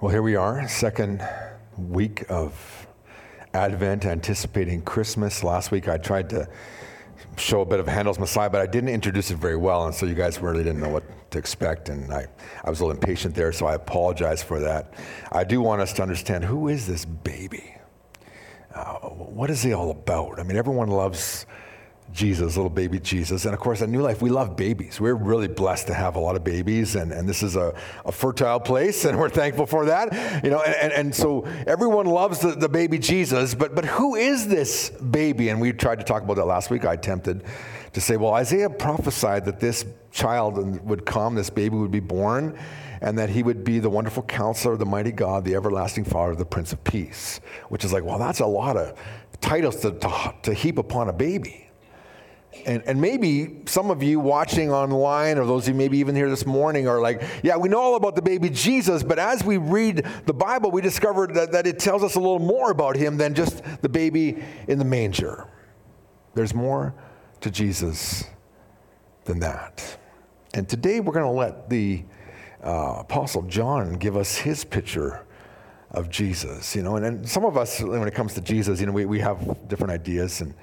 Well, here we are, second week of Advent, anticipating Christmas. Last week I tried to show a bit of Handel's Messiah, but I didn't introduce it very well, and so you guys really didn't know what to expect, and I, I was a little impatient there, so I apologize for that. I do want us to understand who is this baby? Uh, what is he all about? I mean, everyone loves Jesus, little baby Jesus. And of course, at New Life, we love babies. We're really blessed to have a lot of babies, and, and this is a, a fertile place, and we're thankful for that. You know, and, and so everyone loves the, the baby Jesus, but, but who is this baby? And we tried to talk about that last week. I attempted to say, well, Isaiah prophesied that this child would come, this baby would be born, and that he would be the wonderful counselor, the mighty God, the everlasting Father, the Prince of Peace, which is like, well, that's a lot of titles to, to, to heap upon a baby. And, and maybe some of you watching online, or those who maybe even here this morning, are like, yeah, we know all about the baby Jesus, but as we read the Bible, we discovered that, that it tells us a little more about him than just the baby in the manger. There's more to Jesus than that. And today we're going to let the uh, Apostle John give us his picture of Jesus. You know, and, and some of us, when it comes to Jesus, you know, we, we have different ideas and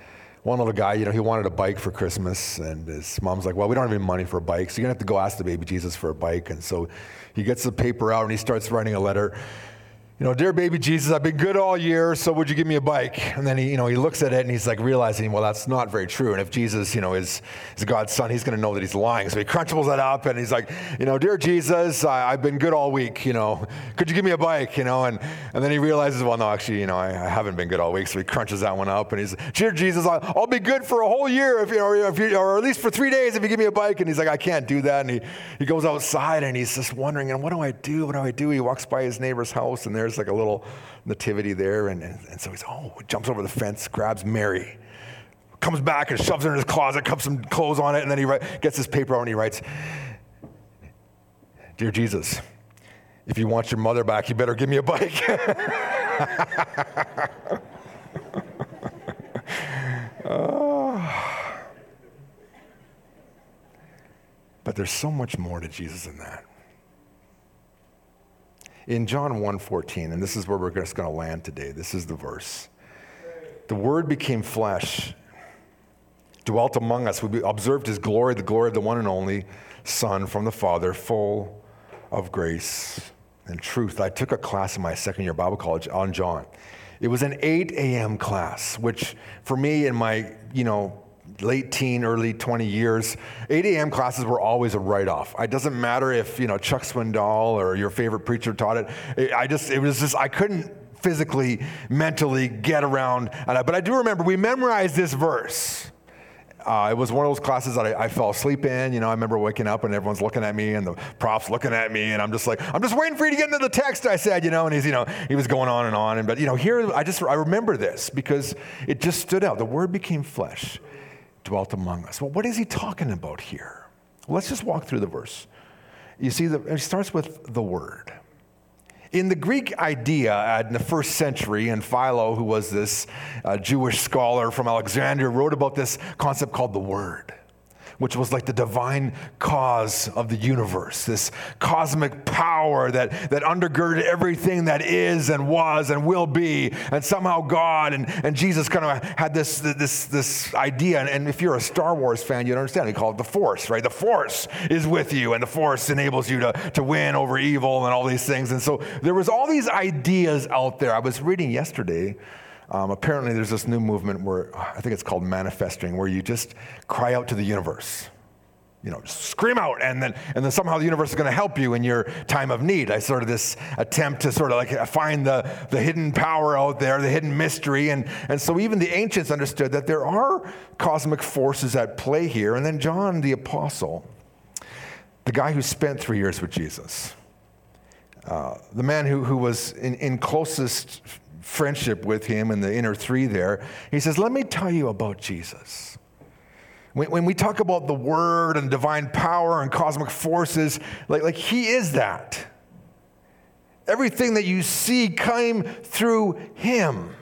one little guy, you know, he wanted a bike for Christmas, and his mom's like, "Well, we don't have any money for a bike, so you're gonna have to go ask the baby Jesus for a bike." And so he gets the paper out and he starts writing a letter you know, dear baby Jesus, I've been good all year, so would you give me a bike? And then he, you know, he looks at it and he's like realizing, well, that's not very true. And if Jesus, you know, is, is God's son, he's going to know that he's lying. So he crunches that up and he's like, you know, dear Jesus, I, have been good all week, you know, could you give me a bike, you know? And, and then he realizes, well, no, actually, you know, I, I haven't been good all week. So he crunches that one up and he's, dear Jesus, I'll, I'll be good for a whole year if you know, if you, or at least for three days if you give me a bike. And he's like, I can't do that. And he, he goes outside and he's just wondering, and what do I do? What do I do? He walks by his neighbor's house and there's like a little nativity there. And, and, and so he's, oh, jumps over the fence, grabs Mary, comes back and shoves her in his closet, cups some clothes on it, and then he write, gets his paper out and he writes, Dear Jesus, if you want your mother back, you better give me a bike. oh. But there's so much more to Jesus than that. In John 1:14, and this is where we're just going to land today. This is the verse. The word became flesh, dwelt among us. We observed his glory, the glory of the one and only Son from the Father, full of grace and truth. I took a class in my second year Bible college on John. It was an 8 a.m. class, which for me in my, you know, late teen, early 20 years, 8 a.m. classes were always a write-off. It doesn't matter if, you know, Chuck Swindoll or your favorite preacher taught it. I just, it was just, I couldn't physically, mentally get around. But I do remember we memorized this verse. Uh, it was one of those classes that I, I, fell asleep in. You know, I remember waking up and everyone's looking at me and the prof's looking at me and I'm just like, I'm just waiting for you to get into the text. I said, you know, and he's, you know, he was going on and on. And but you know, here I just I remember this because it just stood out. The Word became flesh dwelt among us. Well, what is he talking about here? Let's just walk through the verse. You see, the, it starts with the word. In the Greek idea in the first century, and Philo, who was this uh, Jewish scholar from Alexandria, wrote about this concept called the word which was like the divine cause of the universe, this cosmic power that, that undergirded everything that is and was and will be. And somehow God and, and Jesus kind of had this, this, this idea. And, and if you're a Star Wars fan, you'd understand. They call it the Force, right? The Force is with you, and the Force enables you to, to win over evil and all these things. And so there was all these ideas out there. I was reading yesterday um, apparently, there's this new movement where I think it's called manifesting, where you just cry out to the universe. You know, scream out, and then and then somehow the universe is going to help you in your time of need. I sort of this attempt to sort of like find the, the hidden power out there, the hidden mystery, and and so even the ancients understood that there are cosmic forces at play here. And then John the apostle, the guy who spent three years with Jesus, uh, the man who who was in, in closest friendship with him in the inner three there. He says, Let me tell you about Jesus. When, when we talk about the word and divine power and cosmic forces, like, like he is that. Everything that you see came through him.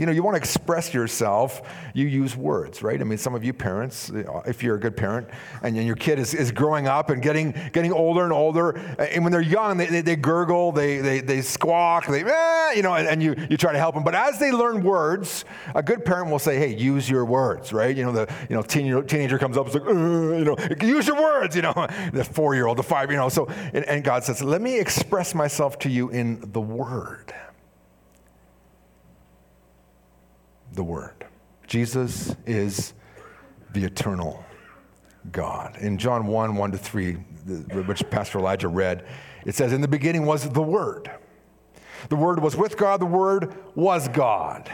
You know, you want to express yourself, you use words, right? I mean, some of you parents, if you're a good parent, and your kid is, is growing up and getting, getting older and older, and when they're young, they, they, they gurgle, they, they, they squawk, they, eh, you know, and, and, you, you try to help them. But as they learn words, a good parent will say, hey, use your words, right? You know, the you know, teen, teenager comes up, it's like, you know, use your words, you know, the four year old, the five, you know. So, and, and God says, let me express myself to you in the word. The Word. Jesus is the eternal God. In John 1 1 to 3, which Pastor Elijah read, it says, In the beginning was the Word. The Word was with God, the Word was God.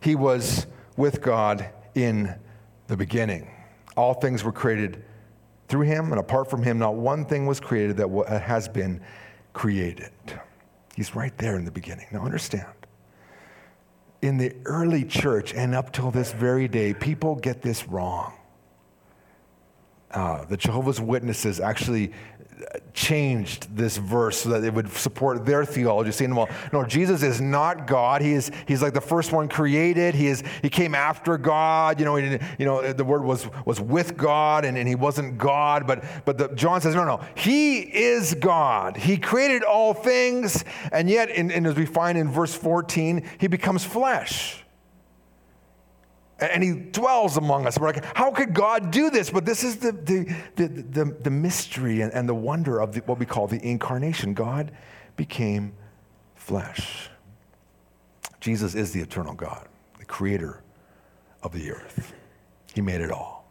He was with God in the beginning. All things were created through him, and apart from him, not one thing was created that has been created. He's right there in the beginning. Now, understand in the early church and up till this very day, people get this wrong. Uh, the Jehovah's Witnesses actually changed this verse so that it would support their theology, saying, well, no, Jesus is not God. He is, he's like the first one created. He, is, he came after God. You know, he, you know the word was, was with God and, and he wasn't God. But, but the, John says, no, no, he is God. He created all things. And yet, in, and as we find in verse 14, he becomes flesh and he dwells among us. We're like, how could God do this? But this is the, the, the, the, the mystery and, and, the wonder of the, what we call the incarnation. God became flesh. Jesus is the eternal God, the creator of the earth. He made it all.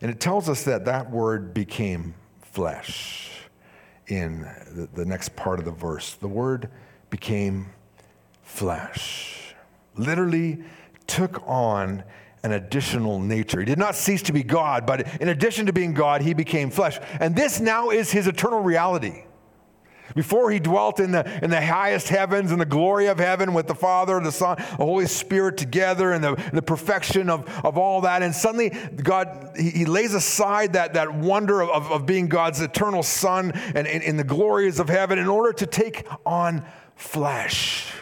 And it tells us that that word became flesh in the, the next part of the verse. The word became flesh literally took on an additional nature. He did not cease to be God, but in addition to being God, he became flesh. And this now is his eternal reality. Before he dwelt in the, in the highest heavens and the glory of heaven with the Father, the Son, the Holy Spirit together and the, the perfection of, of all that. And suddenly, God, he, he lays aside that, that wonder of, of being God's eternal Son and in the glories of heaven in order to take on flesh.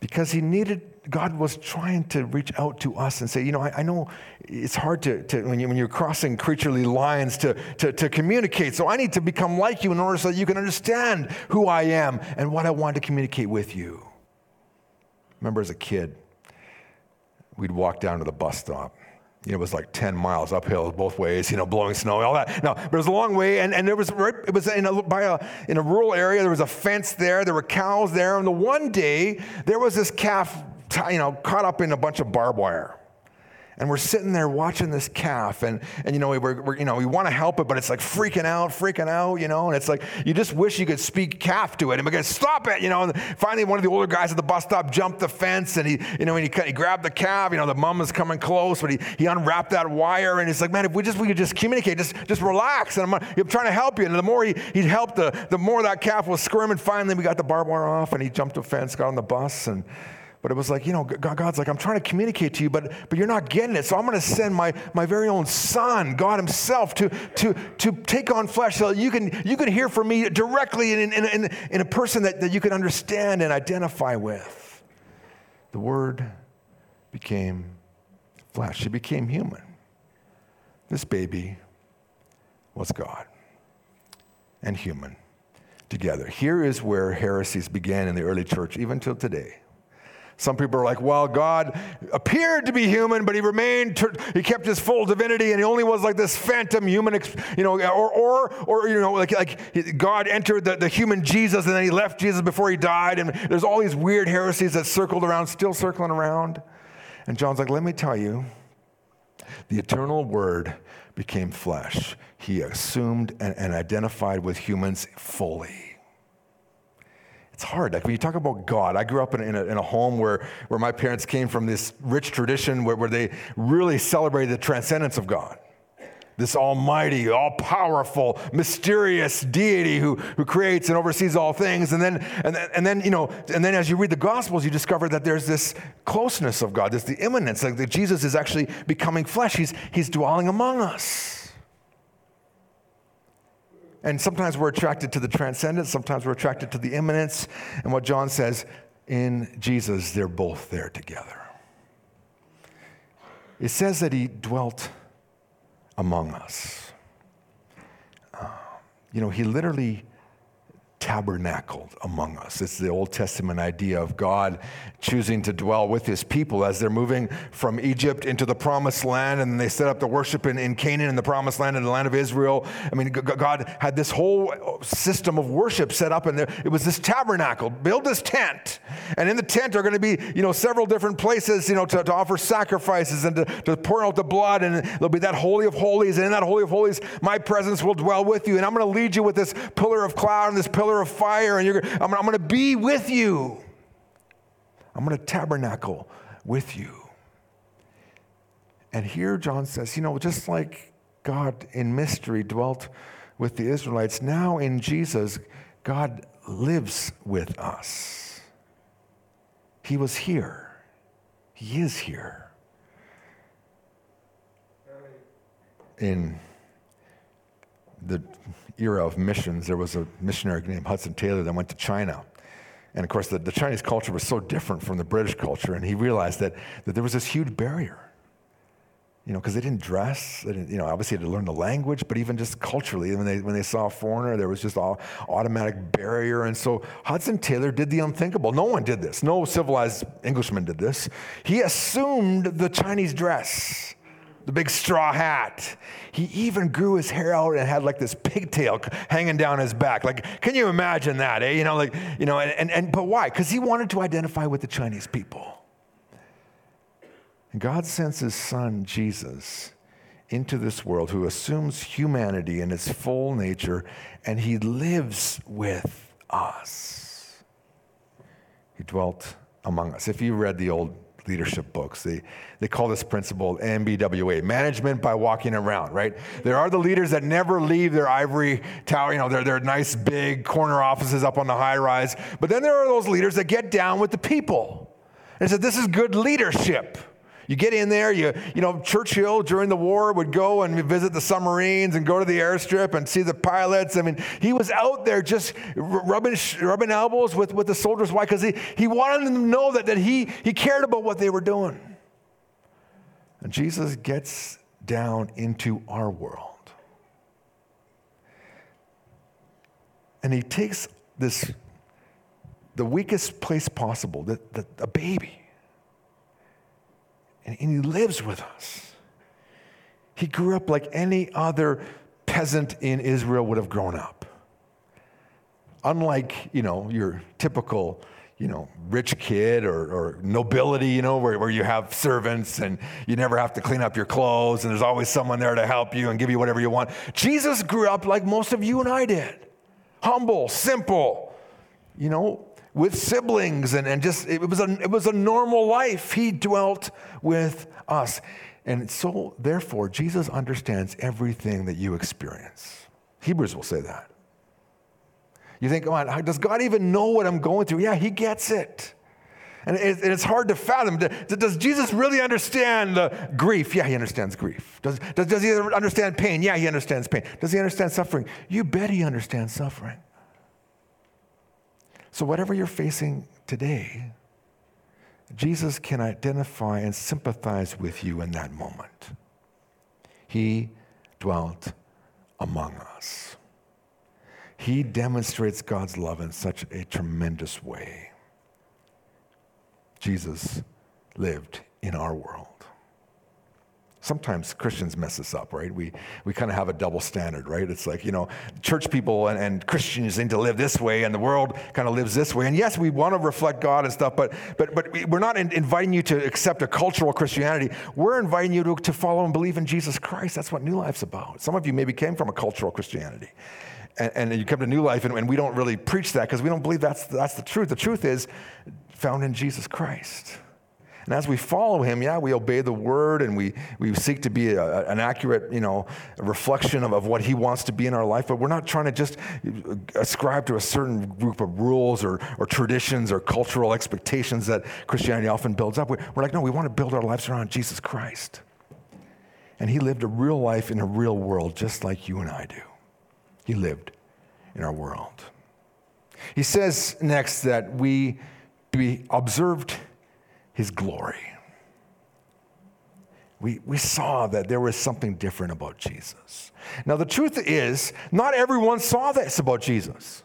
Because he needed, God was trying to reach out to us and say, you know, I, I know it's hard to, to when, you, when you're crossing creaturely lines to, to, to communicate. So I need to become like you in order so that you can understand who I am and what I want to communicate with you. Remember as a kid, we'd walk down to the bus stop you know, it was like 10 miles uphill both ways, you know, blowing snow, all that. No, but it was a long way. And, and there was, right, it was in a, by a, in a rural area. There was a fence there. There were cows there. And the one day, there was this calf, you know, caught up in a bunch of barbed wire and we're sitting there watching this calf and, and you know we're, we're you know we want to help it but it's like freaking out freaking out you know and it's like you just wish you could speak calf to it and we're to stop it you know and finally one of the older guys at the bus stop jumped the fence and he you know and he, he grabbed the calf you know the mom is coming close but he, he unwrapped that wire and he's like man if we just we could just communicate just just relax and I'm, I'm trying to help you and the more he, he helped the, the more that calf was squirming finally we got the barbed wire off and he jumped the fence got on the bus and but it was like, you know, God's like, I'm trying to communicate to you, but, but you're not getting it. So I'm going to send my, my very own son, God himself, to, to, to take on flesh so you can, you can hear from me directly in, in, in, in a person that, that you can understand and identify with. The word became flesh. He became human. This baby was God and human together. Here is where heresies began in the early church, even till today. Some people are like, well, God appeared to be human, but he remained, he kept his full divinity, and he only was like this phantom human, you know, or, or, or you know, like, like God entered the, the human Jesus, and then he left Jesus before he died. And there's all these weird heresies that circled around, still circling around. And John's like, let me tell you, the eternal word became flesh. He assumed and, and identified with humans fully. It's hard. Like when you talk about God, I grew up in in a, in a home where, where my parents came from this rich tradition where, where they really celebrated the transcendence of God this almighty, all powerful, mysterious deity who, who creates and oversees all things. And then, and, then, and then, you know, and then as you read the Gospels, you discover that there's this closeness of God, there's the immanence, like that Jesus is actually becoming flesh. He's, he's dwelling among us. And sometimes we're attracted to the transcendent, sometimes we're attracted to the immanence. And what John says, in Jesus, they're both there together. It says that he dwelt among us. Uh, you know, he literally tabernacled among us. It's the Old Testament idea of God choosing to dwell with his people as they're moving from Egypt into the promised land and they set up the worship in, in Canaan in the promised land in the land of Israel. I mean, God had this whole system of worship set up and there, it was this tabernacle. Build this tent. And in the tent are going to be, you know, several different places, you know, to, to offer sacrifices and to, to pour out the blood. And there'll be that Holy of Holies. And in that Holy of Holies, my presence will dwell with you. And I'm going to lead you with this pillar of cloud and this pillar pillar of fire, and you're, I'm, I'm going to be with you. I'm going to tabernacle with you. And here John says, you know, just like God in mystery dwelt with the Israelites, now in Jesus, God lives with us. He was here, He is here. In the era of missions, there was a missionary named Hudson Taylor that went to China. And of course, the, the Chinese culture was so different from the British culture, and he realized that, that there was this huge barrier. You know, because they didn't dress, they didn't, you know, obviously had to learn the language, but even just culturally, when they, when they saw a foreigner, there was just an automatic barrier. And so Hudson Taylor did the unthinkable. No one did this. No civilized Englishman did this. He assumed the Chinese dress the big straw hat. He even grew his hair out and had like this pigtail hanging down his back. Like, can you imagine that, eh? You know, like, you know, and, and, and but why? Because he wanted to identify with the Chinese people. And God sends his son, Jesus, into this world who assumes humanity in its full nature, and he lives with us. He dwelt among us. If you read the old leadership books. They, they call this principle MBWA, management by walking around, right? There are the leaders that never leave their ivory tower, you know, their, their nice big corner offices up on the high rise. But then there are those leaders that get down with the people. And said, this is good leadership. You get in there, you, you know, Churchill during the war would go and visit the submarines and go to the airstrip and see the pilots. I mean, he was out there just rubbing, rubbing elbows with, with the soldiers. Why? Because he, he wanted them to know that, that he, he cared about what they were doing. And Jesus gets down into our world. And he takes this, the weakest place possible, the, the, a baby, and, and he lives with us. He grew up like any other peasant in Israel would have grown up. Unlike, you know, your typical, you know, rich kid or, or nobility, you know, where, where you have servants and you never have to clean up your clothes and there's always someone there to help you and give you whatever you want. Jesus grew up like most of you and I did humble, simple, you know, with siblings and, and just it was, a, it was a normal life. He dwelt with us. And so, therefore, Jesus understands everything that you experience. Hebrews will say that. You think, oh, does God even know what I'm going through? Yeah, He gets it. And it's hard to fathom. Does Jesus really understand the grief? Yeah, he understands grief. Does, does, does he understand pain? Yeah, he understands pain. Does he understand suffering? You bet he understands suffering. So, whatever you're facing today, Jesus can identify and sympathize with you in that moment. He dwelt among us. He demonstrates God's love in such a tremendous way. Jesus lived in our world sometimes Christians mess this up, right? We, we kind of have a double standard, right? It's like, you know, church people and, and Christians need to live this way and the world kind of lives this way. And yes, we want to reflect God and stuff, but, but, but we're not in, inviting you to accept a cultural Christianity. We're inviting you to, to follow and believe in Jesus Christ. That's what New Life's about. Some of you maybe came from a cultural Christianity. And, and you come to New Life, and, and we don't really preach that because we don't believe that's, that's the truth. The truth is found in Jesus Christ. And as we follow him, yeah, we obey the word and we, we seek to be a, an accurate, you know, reflection of, of what he wants to be in our life. But we're not trying to just ascribe to a certain group of rules or, or traditions or cultural expectations that Christianity often builds up. We're, we're like, no, we want to build our lives around Jesus Christ. And he lived a real life in a real world just like you and I do. he lived in our world. He says next that we be observed his glory. We, we saw that there was something different about Jesus. Now, the truth is, not everyone saw this about Jesus.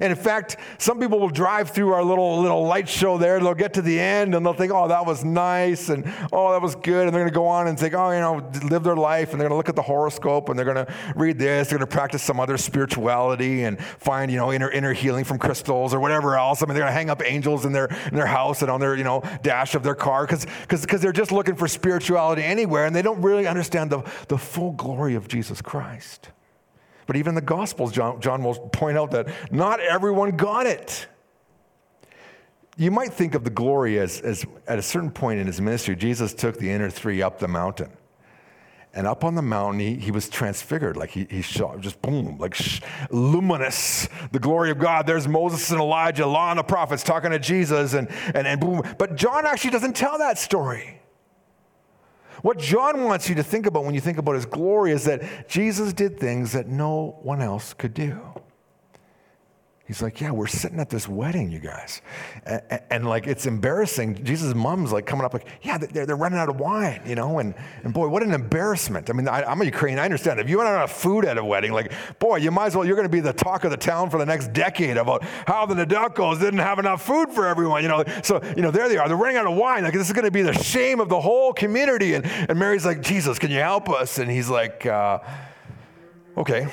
And in fact, some people will drive through our little little light show there. They'll get to the end and they'll think, "Oh, that was nice," and "Oh, that was good," and they're going to go on and think, "Oh, you know, live their life," and they're going to look at the horoscope and they're going to read this. They're going to practice some other spirituality and find, you know, inner inner healing from crystals or whatever else. I mean, they're going to hang up angels in their in their house and on their you know dash of their car because because they're just looking for spirituality anywhere and they don't really understand the the full glory of Jesus Christ. But even the Gospels, John, John will point out that not everyone got it. You might think of the glory as, as at a certain point in his ministry, Jesus took the inner three up the mountain. And up on the mountain, he, he was transfigured. Like he, he shot, just boom, like sh- luminous, the glory of God. There's Moses and Elijah, law and the prophets talking to Jesus, and, and, and boom. But John actually doesn't tell that story. What John wants you to think about when you think about his glory is that Jesus did things that no one else could do. He's like, yeah, we're sitting at this wedding, you guys. And, and, and, like, it's embarrassing. Jesus' mom's like coming up like, yeah, they're, they're running out of wine, you know? And, and boy, what an embarrassment. I mean, I, am a Ukrainian. I understand. If you run out of food at a wedding, like, boy, you might as well, you're going to be the talk of the town for the next decade about how the Nadukos didn't have enough food for everyone, you know? So, you know, there they are. They're running out of wine. Like, this is going to be the shame of the whole community. And, and Mary's like, Jesus, can you help us? And he's like, uh, okay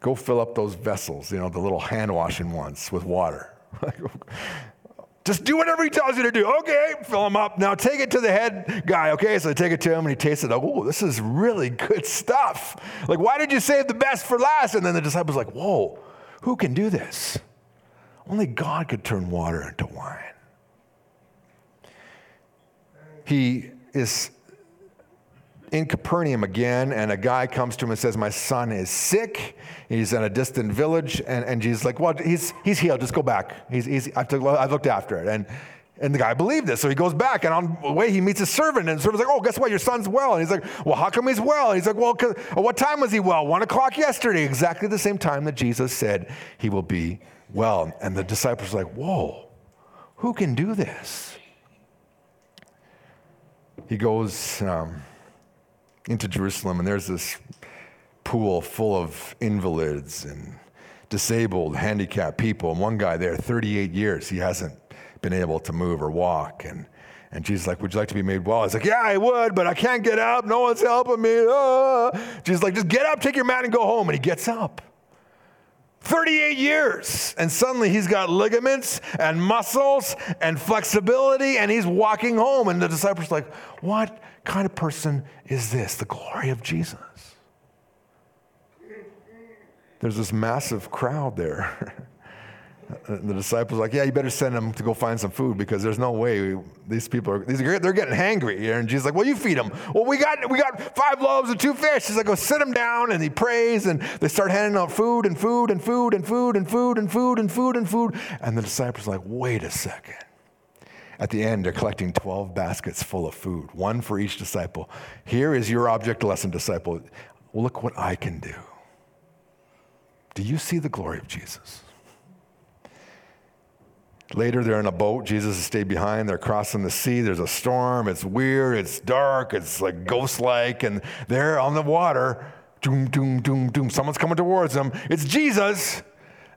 go fill up those vessels, you know, the little hand washing ones with water. Just do whatever he tells you to do. Okay, fill them up. Now take it to the head guy. Okay, so they take it to him and he tastes it. Oh, this is really good stuff. Like, why did you save the best for last? And then the disciples like, whoa, who can do this? Only God could turn water into wine. He is in Capernaum again, and a guy comes to him and says, My son is sick. He's in a distant village. And, and Jesus like, Well, he's, he's healed. Just go back. He's, he's, I've, I've looked after it. And, and the guy believed this. So he goes back, and on the way, he meets his servant. And the servant's like, Oh, guess what? Your son's well. And he's like, Well, how come he's well? And he's like, Well, what time was he well? One o'clock yesterday. Exactly the same time that Jesus said he will be well. And the disciples are like, Whoa, who can do this? He goes, um, into Jerusalem, and there's this pool full of invalids and disabled, handicapped people. And one guy there, 38 years, he hasn't been able to move or walk. And, and Jesus like, Would you like to be made well? He's like, Yeah, I would, but I can't get up. No one's helping me. Ah. Jesus like, Just get up, take your mat, and go home. And he gets up. 38 years. And suddenly he's got ligaments and muscles and flexibility, and he's walking home. And the disciples are like, What kind of person is this? The glory of Jesus. There's this massive crowd there. the disciples like, yeah, you better send them to go find some food because there's no way these people are, these they're getting hangry. Here. And Jesus like, well, you feed them. Well, we got, we got five loaves and two fish. He's like, go sit them down. And he prays and they start handing out food and food and food and food and food and food and food and food. And the disciples like, wait a second. At the end, they're collecting 12 baskets full of food, one for each disciple. Here is your object lesson, disciple. Look what I can do. Do you see the glory of Jesus? Later, they're in a boat. Jesus has stayed behind. They're crossing the sea. There's a storm. It's weird. It's dark. It's like ghost like. And they're on the water. Doom, doom, doom, doom. Someone's coming towards them. It's Jesus.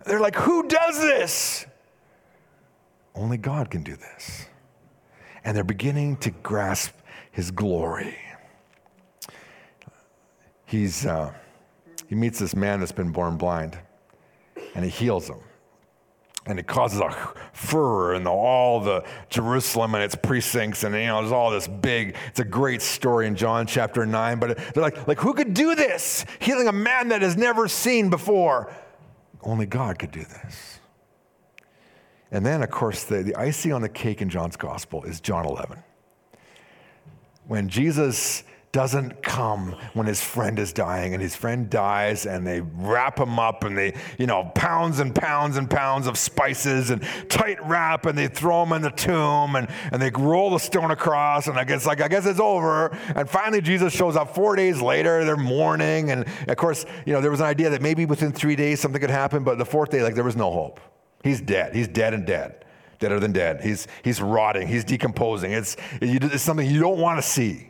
They're like, Who does this? Only God can do this and they're beginning to grasp his glory. He's, uh, he meets this man that's been born blind, and he heals him. And it causes a furor in the, all the Jerusalem and its precincts, and you know, there's all this big. It's a great story in John chapter nine. But they're like, like, who could do this? Healing a man that has never seen before. Only God could do this. And then, of course, the, the icing on the cake in John's gospel is John 11. When Jesus doesn't come when his friend is dying and his friend dies and they wrap him up and they, you know, pounds and pounds and pounds of spices and tight wrap and they throw him in the tomb and, and they roll the stone across and I guess like I guess it's over. And finally Jesus shows up four days later, they're mourning. And of course, you know, there was an idea that maybe within three days something could happen, but the fourth day, like there was no hope. He's dead. He's dead and dead. Deader than dead. He's, he's rotting. He's decomposing. It's, it's something you don't want to see.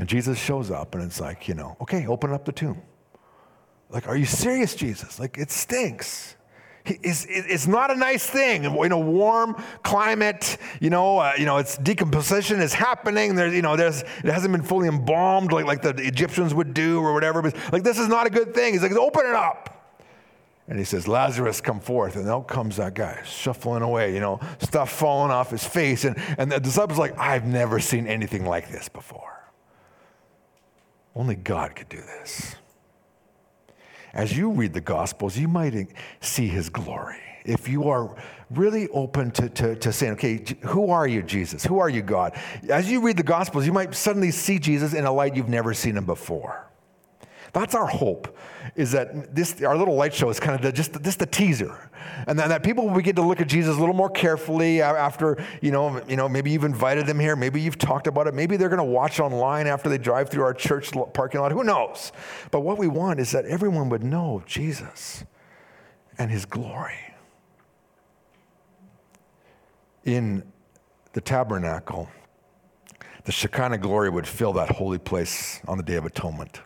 And Jesus shows up and it's like, you know, okay, open up the tomb. Like, are you serious, Jesus? Like, it stinks. It's, it's not a nice thing. In a warm climate, you know, uh, you know, its decomposition is happening. There's, you know, there's, it hasn't been fully embalmed like, like the Egyptians would do or whatever. But like, this is not a good thing. He's like, open it up. And he says, Lazarus, come forth. And out comes that guy shuffling away, you know, stuff falling off his face. And, and the disciples like, I've never seen anything like this before. Only God could do this. As you read the Gospels, you might see his glory. If you are really open to, to, to saying, okay, who are you, Jesus? Who are you, God? As you read the Gospels, you might suddenly see Jesus in a light you've never seen him before. That's our hope, is that this, our little light show is kind of the, just, just the teaser. And then that people will begin to look at Jesus a little more carefully after, you know, you know, maybe you've invited them here, maybe you've talked about it, maybe they're going to watch online after they drive through our church parking lot, who knows? But what we want is that everyone would know Jesus and his glory. In the tabernacle, the Shekinah glory would fill that holy place on the Day of Atonement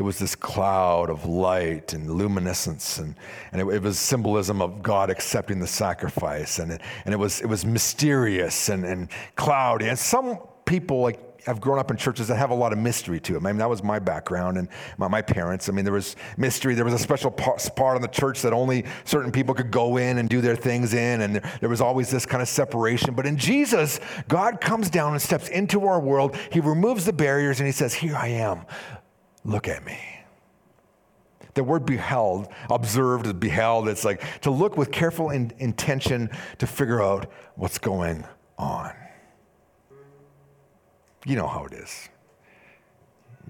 it was this cloud of light and luminescence, and, and it, it, was symbolism of God accepting the sacrifice, and it, and it was it was mysterious and, and cloudy. And some people like I've grown up in churches that have a lot of mystery to them. I mean, that was my background and my, my parents. I mean, there was mystery. There was a special part in the church that only certain people could go in and do their things in, and there, there was always this kind of separation. But in Jesus, God comes down and steps into our world. He removes the barriers and He says, Here I am. Look at me. The word beheld, observed, beheld, it's like to look with careful in, intention to figure out what's going on. You know how it is.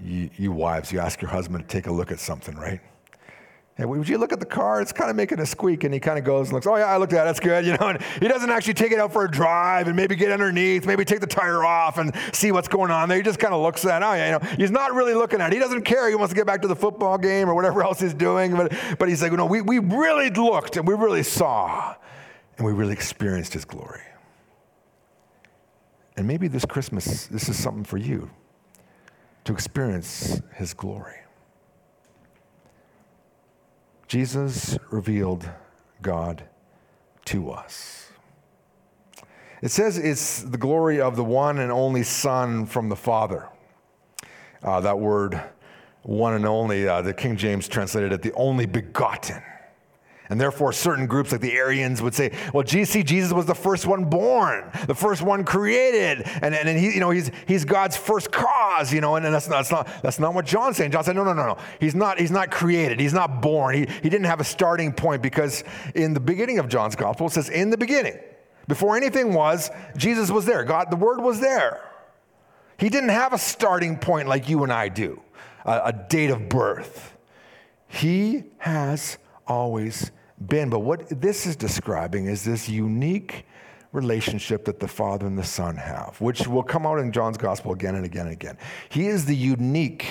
You, you wives, you ask your husband to take a look at something, right? Would you look at the car? It's kind of making a squeak. And he kind of goes and looks, oh, yeah, I looked at it. That's good. You know, and he doesn't actually take it out for a drive and maybe get underneath, maybe take the tire off and see what's going on there. He just kind of looks at it. Oh, yeah, you know, he's not really looking at it. He doesn't care. He wants to get back to the football game or whatever else he's doing. But, but he's like, no, we, we really looked and we really saw and we really experienced his glory. And maybe this Christmas, this is something for you to experience his glory. Jesus revealed God to us. It says it's the glory of the one and only Son from the Father. Uh, that word, one and only, uh, the King James translated it the only begotten. And therefore, certain groups like the Arians would say, well, see, Jesus was the first one born, the first one created. And, and, and he, you know, he's, he's God's first cause, you know, and, and that's, not, that's, not, that's not what John's saying. John said, no, no, no, no. He's not, he's not created. He's not born. He, he didn't have a starting point because in the beginning of John's gospel, it says, in the beginning, before anything was, Jesus was there. God, the Word was there. He didn't have a starting point like you and I do, a, a date of birth. He has always been. But what this is describing is this unique relationship that the Father and the Son have, which will come out in John's Gospel again and again and again. He is the unique,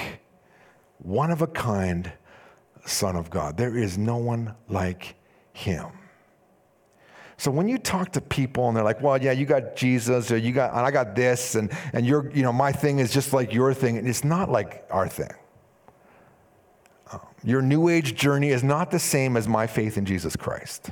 one of a kind Son of God. There is no one like him. So when you talk to people and they're like, well, yeah, you got Jesus or you got, and I got this, and, and your, you know, my thing is just like your thing, and it's not like our thing. Your New Age journey is not the same as my faith in Jesus Christ.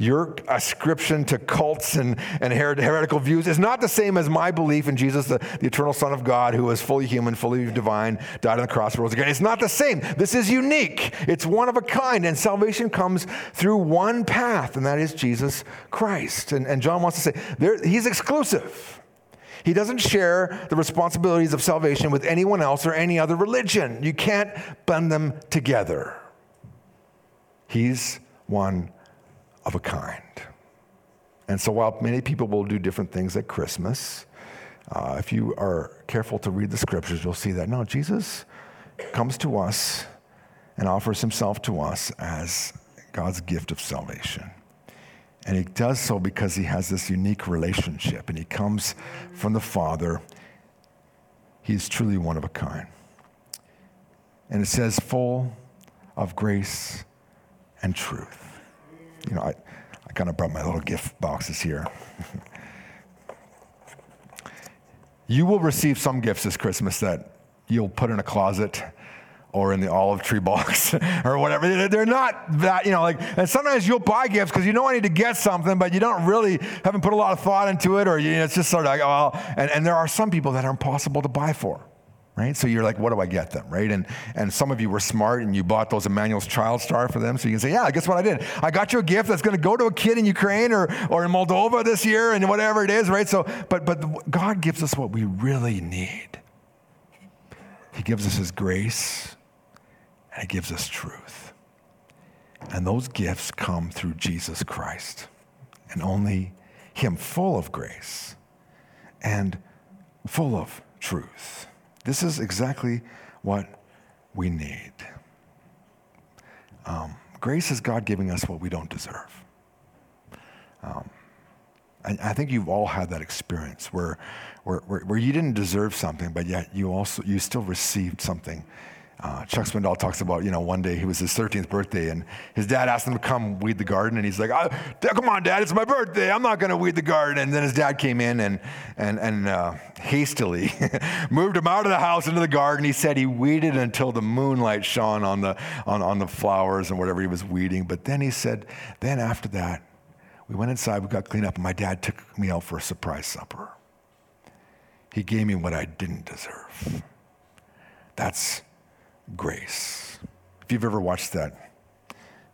Your ascription to cults and, and heretical views is not the same as my belief in Jesus, the, the eternal Son of God, who was fully human, fully divine, died on the cross, rose again. It's not the same. This is unique. It's one of a kind, and salvation comes through one path, and that is Jesus Christ. And, and John wants to say there, he's exclusive. He doesn't share the responsibilities of salvation with anyone else or any other religion. You can't blend them together. He's one of a kind. And so while many people will do different things at Christmas, uh, if you are careful to read the scriptures, you'll see that no, Jesus comes to us and offers himself to us as God's gift of salvation. And he does so because he has this unique relationship and he comes from the Father. He's truly one of a kind. And it says, full of grace and truth. You know, I, I kind of brought my little gift boxes here. you will receive some gifts this Christmas that you'll put in a closet or in the olive tree box or whatever. They're not that, you know, like, and sometimes you'll buy gifts because you know I need to get something, but you don't really, haven't put a lot of thought into it, or you know, it's just sort of like, oh, and, and there are some people that are impossible to buy for. Right? So you're like, what do I get them? Right? And and some of you were smart and you bought those Emmanuel's Child Star for them. So you can say, yeah, guess what I did? I got you a gift that's going to go to a kid in Ukraine or or in Moldova this year and whatever it is, right? So, but but God gives us what we really need. He gives us His grace and He gives us truth. And those gifts come through Jesus Christ and only Him, full of grace and full of truth. This is exactly what we need. Um, grace is God giving us what we don't deserve. Um, I, think you've all had that experience where, where, where you didn't deserve something, but yet you also you still received something uh, Chuck Swindoll talks about, you know, one day he was his 13th birthday and his dad asked him to come weed the garden. And he's like, oh, come on, dad, it's my birthday. I'm not going to weed the garden. And then his dad came in and, and, and uh, hastily moved him out of the house into the garden. He said he weeded until the moonlight shone on the, on, on the flowers and whatever he was weeding. But then he said, then after that, we went inside, we got cleaned up, and my dad took me out for a surprise supper. He gave me what I didn't deserve. That's grace. If you've ever watched that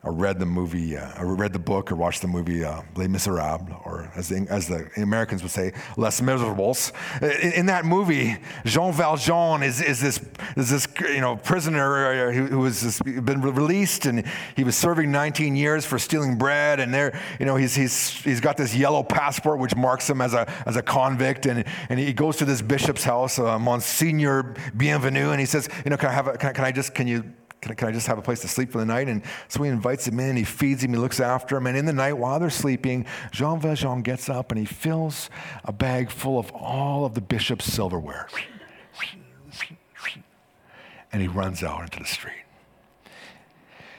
or read the movie, uh, or read the book, or watched the movie uh, Les Miserables, or as the, as the Americans would say, Les Miserables. In, in that movie, Jean Valjean is, is, this, is this you know, prisoner uh, who, was been released, and he was serving 19 years for stealing bread, and there, you know, he's, he's, he's got this yellow passport which marks him as a, as a convict, and, and he goes to this bishop's house, uh, Monsignor Bienvenu, and he says, you know, can I have a, can, can I just, can you can I, can I just have a place to sleep for the night? And so he invites him in, he feeds him, he looks after him. And in the night, while they're sleeping, Jean Valjean gets up and he fills a bag full of all of the bishop's silverware. And he runs out into the street.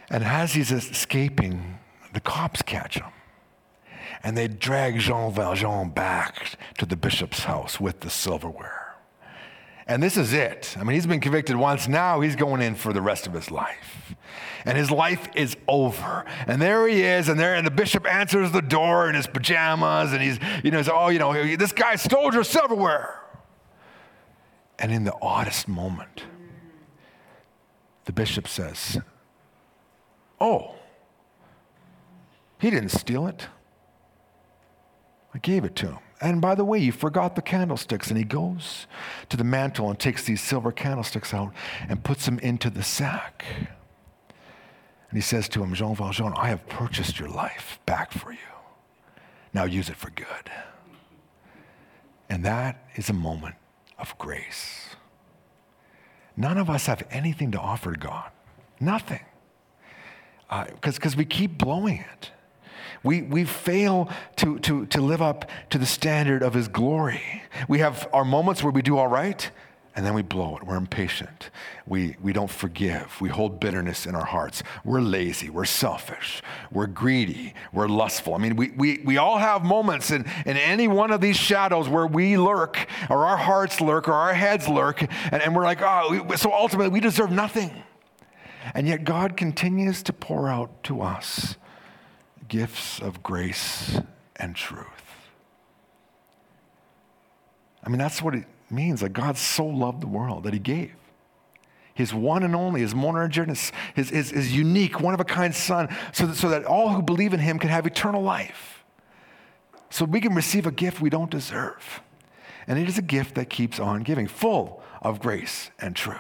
And as he's escaping, the cops catch him. And they drag Jean Valjean back to the bishop's house with the silverware. And this is it. I mean, he's been convicted once. Now he's going in for the rest of his life. And his life is over. And there he is, and there, and the bishop answers the door in his pajamas, and he's, you know, he's, oh, you know, this guy stole your silverware. And in the oddest moment, the bishop says, Oh, he didn't steal it. I gave it to him. And by the way, you forgot the candlesticks. And he goes to the mantle and takes these silver candlesticks out and puts them into the sack. And he says to him, Jean Valjean, I have purchased your life back for you. Now use it for good. And that is a moment of grace. None of us have anything to offer to God. Nothing. Because uh, we keep blowing it. We, we fail to, to, to live up to the standard of His glory. We have our moments where we do all right, and then we blow it. We're impatient. We, we don't forgive. We hold bitterness in our hearts. We're lazy. We're selfish. We're greedy. We're lustful. I mean, we, we, we all have moments in, in any one of these shadows where we lurk, or our hearts lurk, or our heads lurk, and, and we're like, oh, so ultimately we deserve nothing. And yet God continues to pour out to us gifts of grace and truth. I mean, that's what it means that God so loved the world that he gave. His one and only, his monogenes, his, his, his unique, one of a kind son, so that, so that all who believe in him can have eternal life. So we can receive a gift we don't deserve. And it is a gift that keeps on giving, full of grace and truth.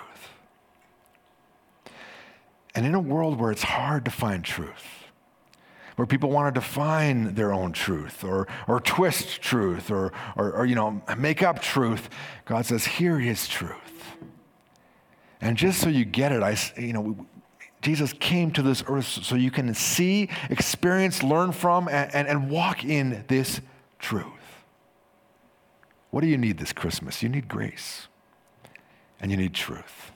And in a world where it's hard to find truth, where people want to define their own truth or, or twist truth or, or, or, you know, make up truth. God says, here is truth. And just so you get it, I, you know, Jesus came to this earth so you can see, experience, learn from, and, and, and walk in this truth. What do you need this Christmas? You need grace and you need truth.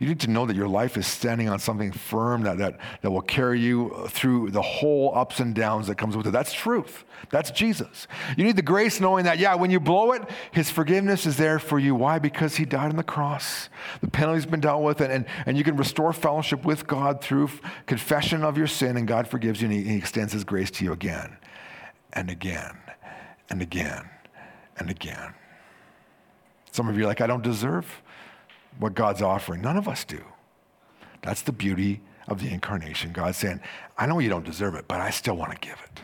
You need to know that your life is standing on something firm that, that, that will carry you through the whole ups and downs that comes with it. That's truth. That's Jesus. You need the grace knowing that, yeah, when you blow it, his forgiveness is there for you. Why? Because he died on the cross. The penalty's been dealt with, and, and, and you can restore fellowship with God through confession of your sin, and God forgives you, and he, he extends his grace to you again and again and again and again. Some of you are like, I don't deserve what God's offering. None of us do. That's the beauty of the incarnation. God saying, I know you don't deserve it, but I still want to give it.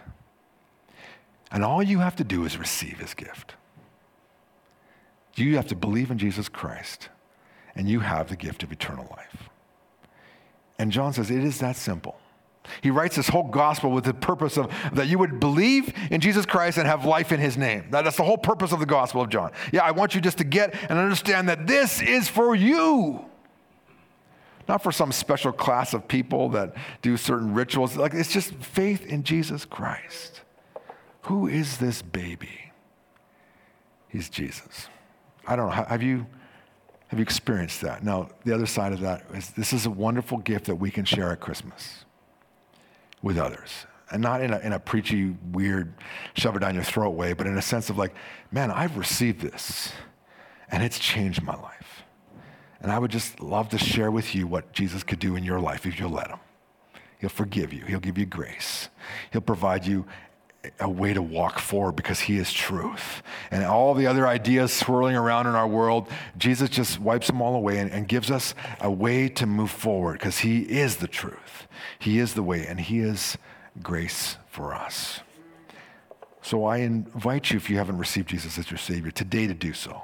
And all you have to do is receive his gift. You have to believe in Jesus Christ, and you have the gift of eternal life. And John says, it is that simple. He writes this whole gospel with the purpose of that you would believe in Jesus Christ and have life in his name. That's the whole purpose of the gospel of John. Yeah, I want you just to get and understand that this is for you. Not for some special class of people that do certain rituals. Like it's just faith in Jesus Christ. Who is this baby? He's Jesus. I don't know. Have you have you experienced that? Now, the other side of that is this is a wonderful gift that we can share at Christmas with others. And not in a, in a preachy, weird, shove it down your throat way, but in a sense of like, man, I've received this and it's changed my life. And I would just love to share with you what Jesus could do in your life if you'll let him. He'll forgive you, he'll give you grace, he'll provide you a way to walk forward because he is truth. And all the other ideas swirling around in our world, Jesus just wipes them all away and, and gives us a way to move forward because he is the truth. He is the way, and he is grace for us. So I invite you, if you haven't received Jesus as your Savior, today to do so.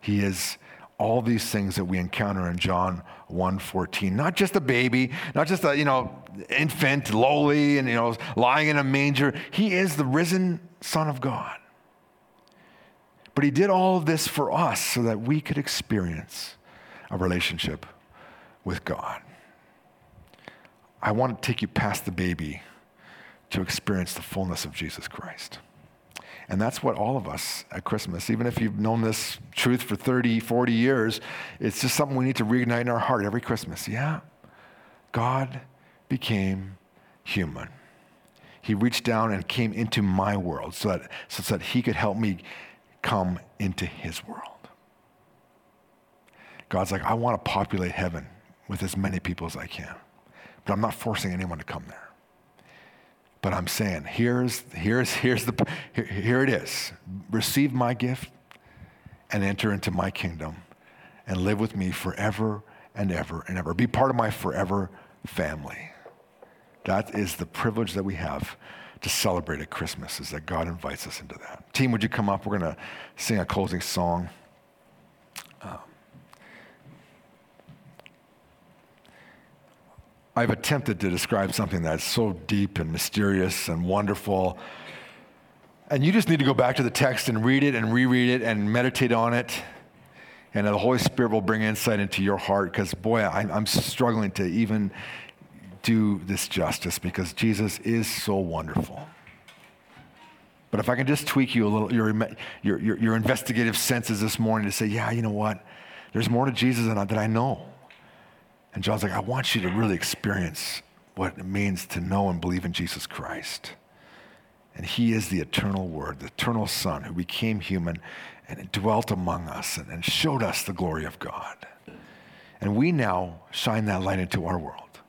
He is all these things that we encounter in John 1:14. Not just a baby, not just a, you know, infant, lowly and you know, lying in a manger. He is the risen son of God. But he did all of this for us so that we could experience a relationship with God. I want to take you past the baby to experience the fullness of Jesus Christ. And that's what all of us at Christmas, even if you've known this truth for 30, 40 years, it's just something we need to reignite in our heart every Christmas. Yeah, God became human. He reached down and came into my world so that, so that he could help me come into his world. God's like, I want to populate heaven with as many people as I can, but I'm not forcing anyone to come there. But I'm saying, here's, here's, here's the, here, here it is. Receive my gift and enter into my kingdom and live with me forever and ever and ever. Be part of my forever family. That is the privilege that we have to celebrate at Christmas, is that God invites us into that. Team, would you come up? We're going to sing a closing song. Um, I've attempted to describe something that's so deep and mysterious and wonderful. And you just need to go back to the text and read it and reread it and meditate on it. And the Holy Spirit will bring insight into your heart because, boy, I'm struggling to even do this justice because Jesus is so wonderful. But if I can just tweak you a little, your, your, your, your investigative senses this morning to say, yeah, you know what? There's more to Jesus than I, that I know. And John's like, I want you to really experience what it means to know and believe in Jesus Christ. And he is the eternal word, the eternal son who became human and dwelt among us and, and showed us the glory of God. And we now shine that light into our world.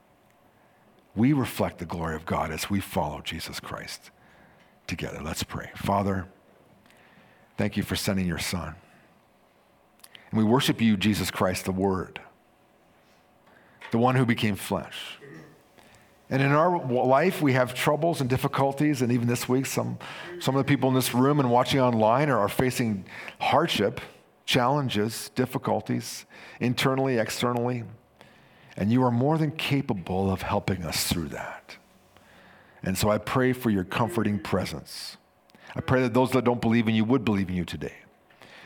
We reflect the glory of God as we follow Jesus Christ together. Let's pray. Father, thank you for sending your son. And we worship you, Jesus Christ, the Word the one who became flesh. And in our life, we have troubles and difficulties. And even this week, some, some of the people in this room and watching online are, are facing hardship, challenges, difficulties, internally, externally. And you are more than capable of helping us through that. And so I pray for your comforting presence. I pray that those that don't believe in you would believe in you today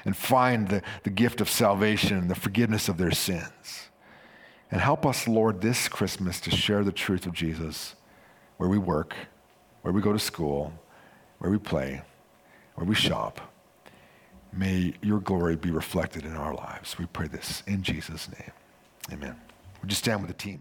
and find the, the gift of salvation and the forgiveness of their sins. And help us, Lord, this Christmas to share the truth of Jesus where we work, where we go to school, where we play, where we shop. May your glory be reflected in our lives. We pray this in Jesus' name. Amen. Would you stand with the team?